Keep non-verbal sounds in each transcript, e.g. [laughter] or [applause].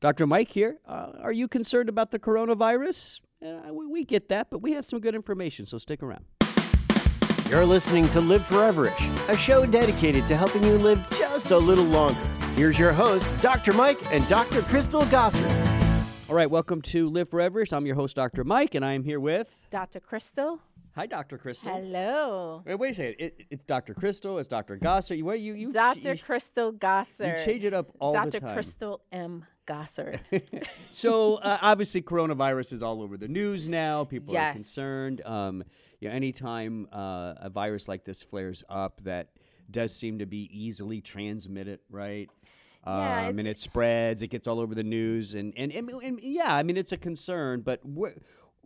Dr. Mike here. Uh, are you concerned about the coronavirus? Uh, we, we get that, but we have some good information, so stick around. You're listening to Live Foreverish, a show dedicated to helping you live just a little longer. Here's your hosts, Dr. Mike and Dr. Crystal Gossard. All right, welcome to Live Foreverish. I'm your host, Dr. Mike, and I am here with. Dr. Crystal. Hi, Dr. Crystal. Hello. Wait, wait a second. It, it's Dr. Crystal. It's Dr. Gossard. You, what, you, you, Dr. you- Crystal Gossard. You change it up all Dr. the time. Dr. Crystal M. Gossard. [laughs] so uh, obviously coronavirus is all over the news now. People are concerned. Um, you know, anytime uh, a virus like this flares up that does seem to be easily transmitted right? Yeah, um, and it spreads it gets all over the news and, and, and, and yeah i mean it's a concern but where,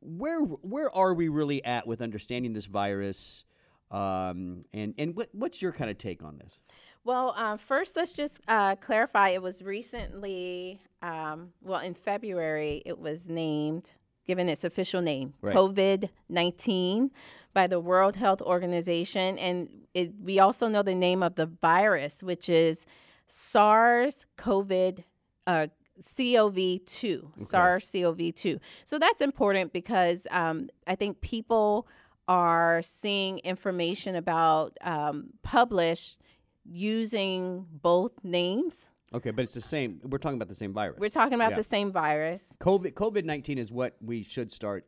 where where are we really at with understanding this virus? Um, and and what, what's your kind of take on this? Well, uh, first, let's just uh, clarify. It was recently, um, well, in February, it was named, given its official name, Right. COVID 19 by the World Health Organization. And it, we also know the name of the virus, which is SARS CoV uh, CoV2, SARS CoV2. So that's important because um, I think people are seeing information about um, published using both names. Okay but it's the same we're talking about the same virus We're talking about Yeah. the same virus. COVID COVID nineteen is what we should start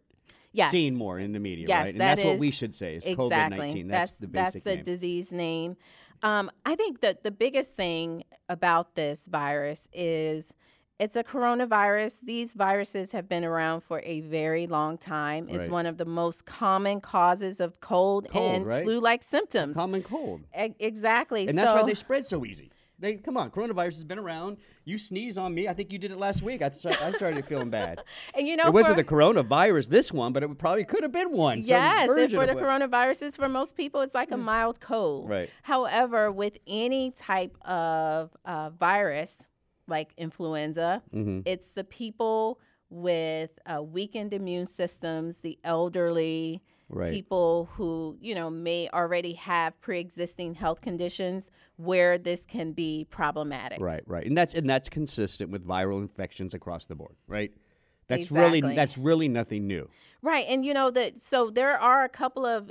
Yes. seeing more in the media, Yes, right? And that that's what we should say is COVID exactly. nineteen. That's, the basic that's the name. disease name. Um, I think that the biggest thing about this virus is it's a coronavirus. These viruses have been around for a very long time. It's Right. one of the most common causes of cold, Cold, and right? flu-like symptoms. Common cold, E- exactly. and that's why they spread so easy. They come on, coronavirus has been around. You sneeze on me. I think you did it last week. I, start, I started feeling bad. [laughs] and you know, it wasn't the coronavirus, this one, but it probably could have been one. Yes, and for the coronaviruses, for most people, it's like a mild cold. Right. However, with any type of uh, virus, like influenza, Mm-hmm. it's the people with uh, weakened immune systems, the elderly, Right. people who you know may already have pre-existing health conditions where this can be problematic. Right, right, and that's and that's consistent with viral infections across the board, right? That's really that's really nothing new. Right. And you know that so there are a couple of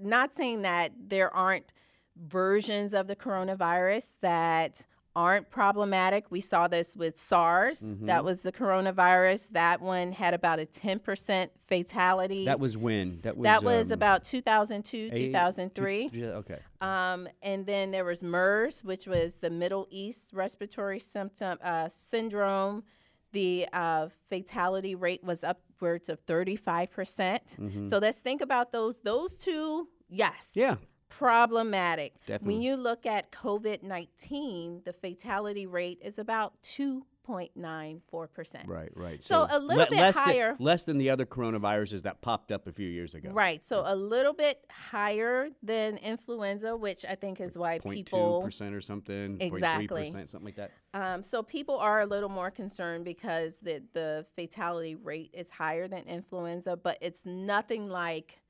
not saying that there aren't versions of the coronavirus that aren't problematic. We saw this with SARS. Mm-hmm. That was the coronavirus. That one had about a 10% fatality. That was when that was that was um, about 2002, eight- 2003. two- okay. Um, and then there was MERS, which was the Middle East Respiratory Symptom uh, Syndrome. The uh, fatality rate was upwards of 35%. percent So let's think about those. Those two, yes, Mm-hmm. Yeah, problematic. Definitely. When you look at COVID 19, the fatality rate is about 2.94%. Right, right. So a little bit less higher. Than, less than the other coronaviruses that popped up a few years ago. Right. So a little bit higher than influenza, which I think is why 0.2 people percent or something. 0.3 Exactly. something like that. Um, so people are a little more concerned because the the fatality rate is higher than influenza, but it's nothing like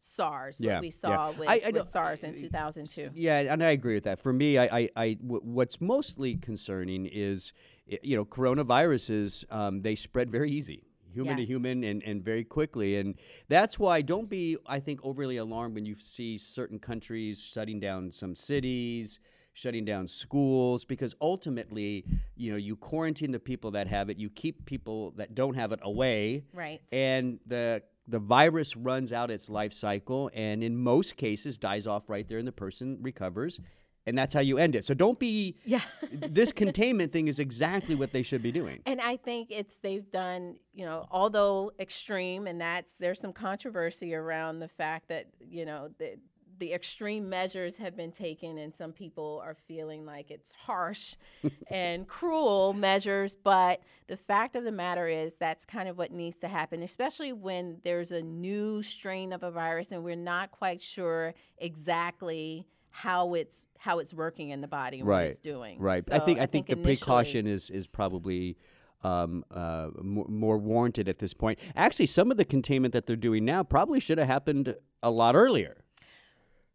SARS, Yeah, what we yeah. saw with, I- I with SARS in 2002. Yeah, and I agree with that. For me, I, I, I w- what's mostly concerning is, you know, coronaviruses. Um, they spread very easy, human to human, and, and very quickly, and that's why don't be, I think, overly alarmed when you see certain countries shutting down some cities. Shutting down schools because ultimately, you know, you quarantine the people that have it, you keep people that don't have it away, Right. and the the virus runs out its life cycle and in most cases dies off right there and the person recovers and that's how you end it so don't be Yeah. [laughs] this containment thing is exactly what they should be doing And I think it's they've done, you know, although extreme, and that's there's some controversy around the fact that you know the the extreme measures have been taken, and some people are feeling like it's harsh [laughs] and cruel measures. But the fact of the matter is that's kind of what needs to happen, especially when there's a new strain of a virus and we're not quite sure exactly how it's how it's working in the body and what it's doing. Right. I think I, think, the precaution is is probably um, uh, more, more warranted at this point. Actually, some of the containment that they're doing now probably should have happened a lot earlier.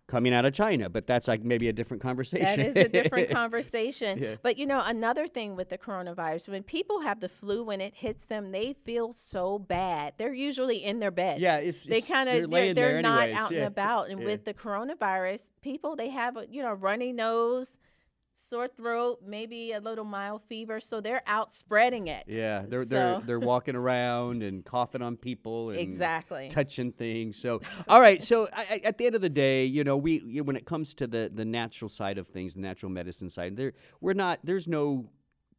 Coming out of China, but that's like maybe a different conversation. That is a different [laughs] conversation. Yeah. But you know, another thing with the coronavirus, when people have the flu, when it hits them, they feel so bad. They're usually in their beds. Yeah, it's- they kind they're of they're, they're, not anyways, out yeah. and about. And Yeah. with the coronavirus, people they have a you know runny nose, sore throat, maybe a little mild fever, so they're out spreading it. Yeah, they're they're they're walking around and coughing on people and exactly. touching things. So, all right. So, I, I- at the end of the day, you know, we you know, when it comes to the the natural side of things, the natural medicine side, there we're not. There's no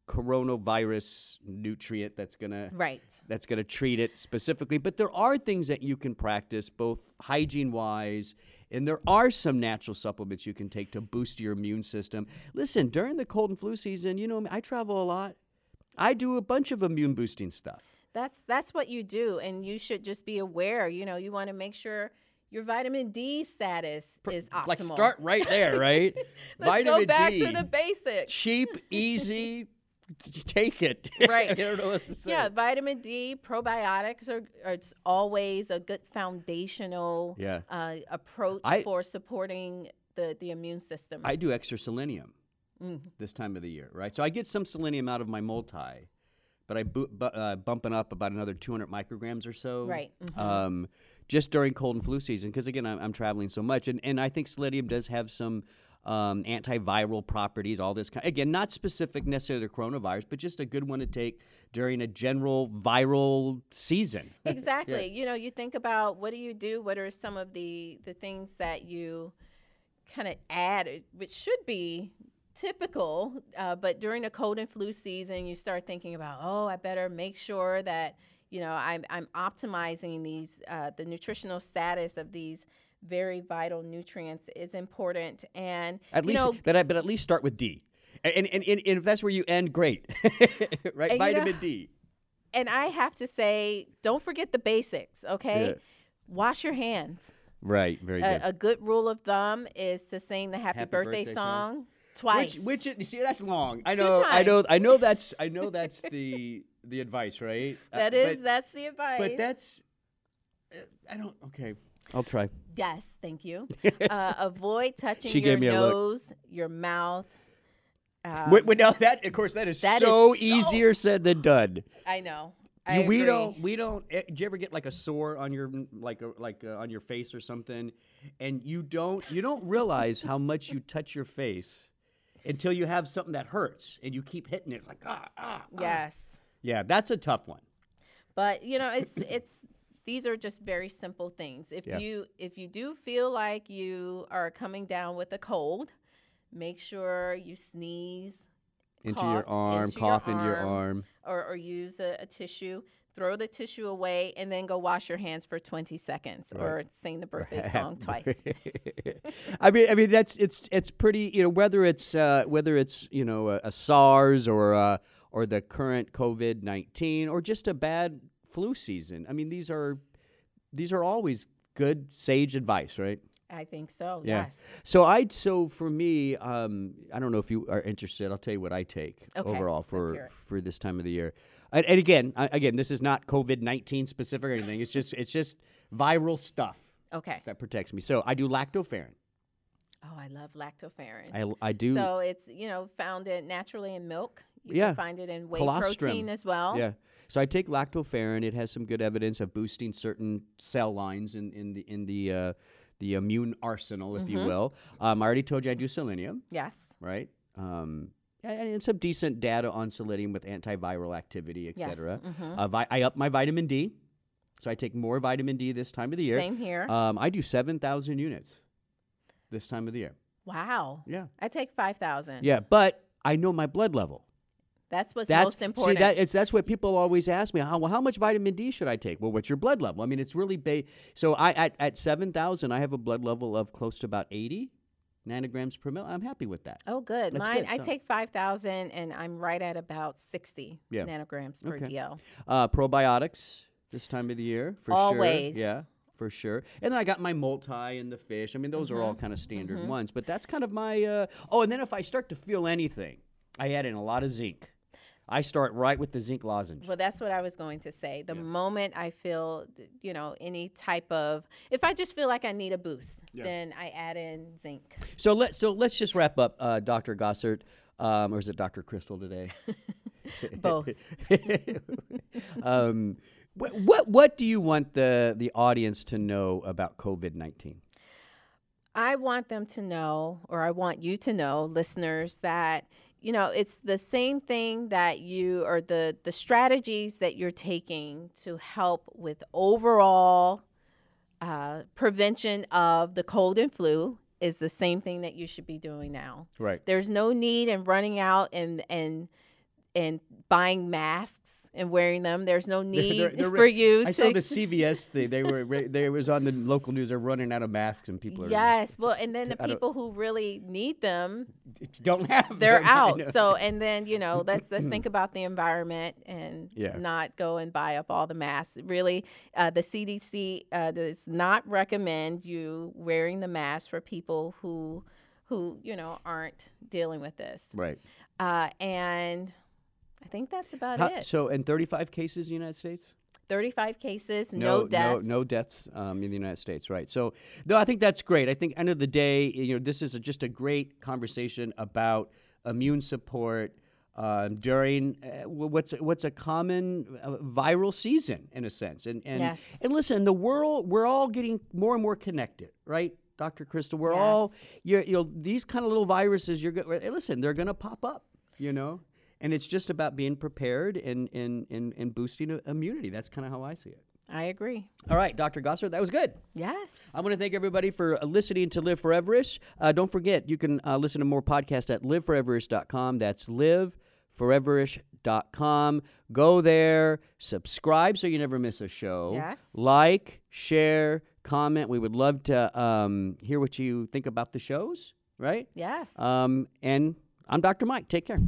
coronavirus nutrient that's gonna right. that's going to treat it specifically. But there are things that you can practice, both hygiene wise, and there are some natural supplements you can take to boost your immune system. Listen, during the cold and flu season, you know, I travel a lot. I do a bunch of immune boosting stuff. That's that's what you do, and you should just be aware. You know, you want to make sure your vitamin D status is optimal. Like, start right there, right? [laughs] Let's Vitamin go back D. to the basics. Cheap, easy, [laughs] [laughs] take it. [laughs] Right. I don't know what to say. Yeah, vitamin D, probiotics are, are it's always a good foundational Yeah. uh, approach I- for supporting the, the immune system. I do extra selenium Mm. this time of the year, right? So I get some selenium out of my multi, but I bu- bu- uh, bumping up about another 200 micrograms or so. Right, mhm. Um, just during cold and flu season, because again, I'm, I'm traveling so much, and, and I think selenium does have some um, antiviral properties. All this kind, again, not specific necessarily to coronavirus, but just a good one to take during a general viral season. [laughs] exactly. You know, you think about what do you do? What are some of the the things that you kind of add, which should be typical, uh, but during the cold and flu season, you start thinking about, oh, I better make sure that you know I'm I'm optimizing these uh, the nutritional status of these very vital nutrients is important, and At you least, know, but I, but at least start with D. And, and, and, and if that's where you end, great, [laughs] right? you know- Vitamin D. and I have to say, don't forget the basics, okay? Yeah. Wash your hands. Right, very good. A, a good rule of thumb is to sing the happy, Happy birthday, birthday song, song. twice. Which, which, you see, that's long. I Two know, I know. I know. That's, I know. That's the the advice, right? [laughs] Uh, that is but, that's the advice. but that's, uh, I don't. Okay, I'll try. yes, thank you. [laughs] uh, avoid touching She your gave me a nose, your mouth. Um, Wait, wait, now that, of course, that is that is so so- easier said than done. I know. You- I we don't, we don't. eh, Do you ever get like a sore on your, like, a, like uh, on your face or something, and you don't, you don't realize how much you touch your face until you have something that hurts, and you keep hitting it. It's like ah, ah. ah. Yes. Yeah, that's a tough one. but you know it's it's these are just very simple things if Yeah. you if you do feel like you are coming down with a cold make sure you sneeze Into cough your arm, into cough your into your arm, arm. or, or use a, a tissue throw the tissue away and then go wash your hands for 20 seconds or sing the birthday [laughs] song twice [laughs] I mean, I mean that's it's it's pretty you know whether it's uh, whether it's you know a, a SARS or uh, or the current COVID nineteen or just a bad flu season. I mean these are these are always good sage advice, right? i think so Yeah. yes So I so for me, um, I don't know if you are interested. I'll tell you what I take Okay, overall for for this time of the year. And, and again, I, again, this is not COVID nineteen specific or anything. It's just it's just viral stuff okay that protects me. So I do lactoferrin. oh i love lactoferrin I, I do. so it's you know found it naturally in milk you Yeah. can find it in whey Colostrum. protein as well Yeah. So I take lactoferrin. It has some good evidence of boosting certain cell lines in, in the in the uh, the immune arsenal, if you Mm-hmm. will. Um, I already told you I do selenium, yes right? Um, and, and some decent data on selenium with antiviral activity, et Yes, cetera. mhm. Uh, vi- I up my vitamin D, so I take more vitamin D this time of the year. Same here. Um, I do seven thousand units this time of the year. wow. Yeah, I take 5,000. yeah, but I know my blood level. That's what's That's most important. See, that, it's that's what people always ask me. How, well, how much vitamin D should I take? Well, what's your blood level? I mean, it's really ba- so. I at, at seven thousand, I have a blood level of close to about eighty nanograms per mil. I'm happy with that. oh, good. That's Mine, good, I so- take 5,000 and I'm right at about 60 Yeah. nanograms per Okay. DL. Uh, probiotics this time of the year for Always. sure. Yeah, for sure. And then I got my multi and the fish. I mean, those are Mm-hmm. all kind of standard ones. But that's kind of my. Uh, oh, and then if I start to feel anything, I add in a lot of zinc. I start right with the zinc lozenge. Well, that's what I was going to say. The moment I feel, you know, any type of, if I just feel like I need a boost, then I add in zinc. So let so let's just wrap up, uh, Dr. Gossard, um, or is it Dr. Crystal today? [laughs] Both. [laughs] um, what, what what do you want the the audience to know about COVID nineteen? I want them to know, or I want you to know, listeners, that you know it's the same thing that you or the the strategies that you're taking to help with overall uh, prevention of the cold and flu is the same thing that you should be doing now. Right. There's no need in running out and and and buying masks and wearing them. There's no [laughs] need They're- they're- for you to. I to saw the [laughs] CVS thing. They were they was on the local news. They're running out of masks and people are Yes, well, and then [laughs] the people who really need them, don't have. Them. They're them. Out. So, and then you know, let's let's think about the environment and Yeah. not go and buy up all the masks. Really, uh, the CDC uh, does not recommend you wearing the mask for people who who you know aren't dealing with this. right. Uh, and I think that's about How- it. so, in 35 cases in the United States. 35 cases, no, deaths. No, no deaths um, in the United States, right? So, no, I think that's great. I think end of the day, you know, this is a, just a great conversation about immune support um, during uh, what's what's a common uh, viral season in a sense. And and Yes. and listen, the world we're all getting more and more connected, right? Dr. Crystal, we're all you you know these kind of little viruses. You're eh, listen, they're going to pop up, you know, and it's just about being prepared and and and, and boosting immunity. That's kind of how I see it. I agree. All right, Dr. Gosser, that was good. Yes. I want to thank everybody for uh, listening to Live Foreverish. Uh, don't forget, you can uh, listen to more podcasts at liveforeverish.com. That's liveforeverish.com. Go there, subscribe so you never miss a show. Yes. Like, share, comment. We would love to um, hear what you think about the shows, right? yes. Um, and I'm Dr. Mike. Take care.